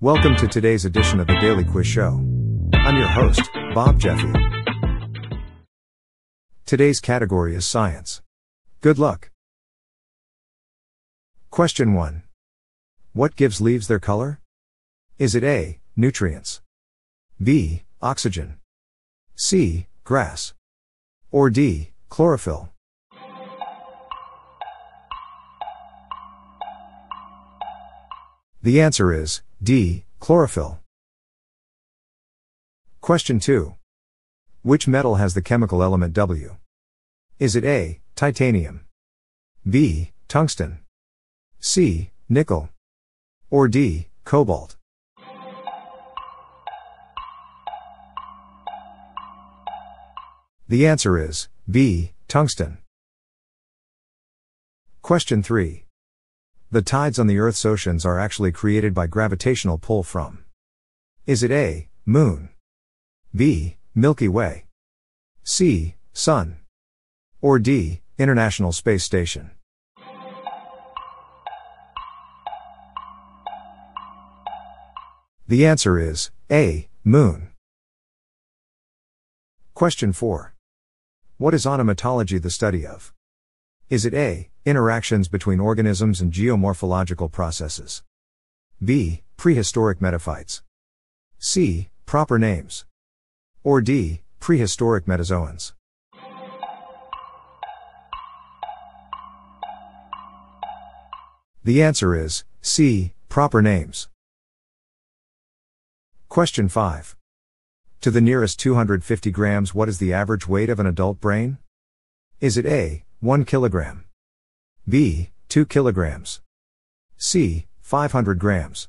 Welcome to today's edition of the Daily Quiz Show. I'm your host, Bob Jeffy. Today's category is science. Good luck. Question 1. What gives leaves their color? Is it A. Nutrients? B. Oxygen? C. Grass? Or D. Chlorophyll? The answer is D. Chlorophyll. Question 2. Which metal has the chemical element W? Is it A. Titanium? B. Tungsten? C. Nickel? Or D. Cobalt? The answer is B. Tungsten. Question 3. The tides on the Earth's oceans are actually created by gravitational pull from. Is it A. Moon? B. Milky Way? C. Sun? Or D. International Space Station? The answer is A. Moon. Question 4. What is onomatology the study of? Is it A. Interactions between organisms and geomorphological processes? B. Prehistoric metaphytes? C. Proper names? Or D. Prehistoric metazoans? The answer is C. Proper names. Question 5. To the nearest 250 grams, what is the average weight of an adult brain? Is it A. 1 kilogram? B. 2 kilograms? C. 500 grams?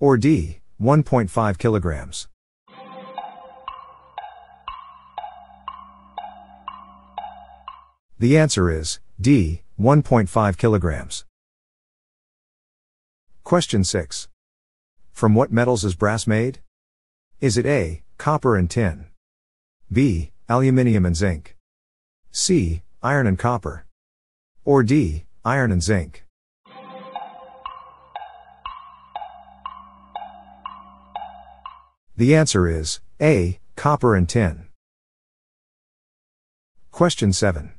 Or D. 1.5 kilograms? The answer is D. 1.5 kilograms. Question 6. From what metals is brass made? Is it A. Copper and tin? B. Aluminium and zinc? C. Iron and copper? Or D. Iron and zinc? The answer is A. Copper and tin. Question 7.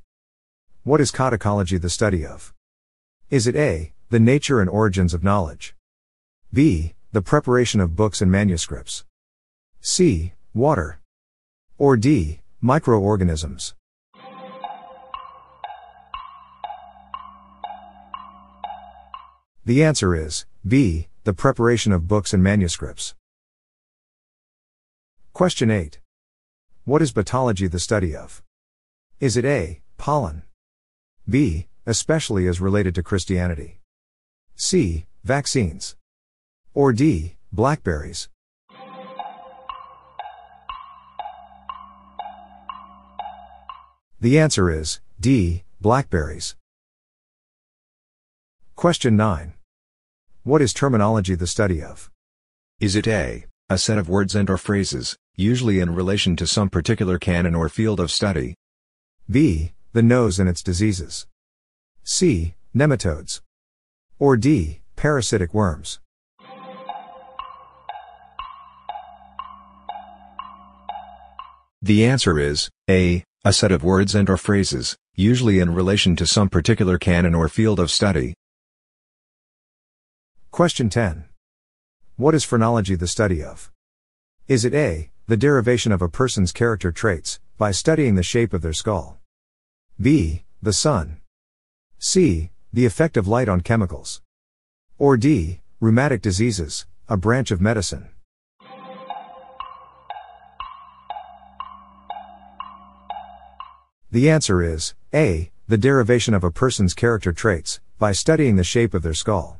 What is codicology the study of? Is it A. The nature and origins of knowledge? B. The preparation of books and manuscripts? C. Water? Or D. Microorganisms? The answer is B. The preparation of books and manuscripts. Question 8. What is batology the study of? Is it A. Pollen? B. Especially as related to Christianity? C. Vaccines? Or D. Blackberries? The answer is D. Blackberries. Question 9. What is terminology the study of? Is it A, a set of words and or phrases, usually in relation to some particular canon or field of study? B. The nose and its diseases? C. Nematodes? Or D. Parasitic worms? The answer is A, a set of words and or phrases, usually in relation to some particular canon or field of study. Question 10. What is phrenology the study of? Is it A, the derivation of a person's character traits, by studying the shape of their skull? B, the sun? C, the effect of light on chemicals? Or D, rheumatic diseases, a branch of medicine? The answer is A. The derivation of a person's character traits, by studying the shape of their skull.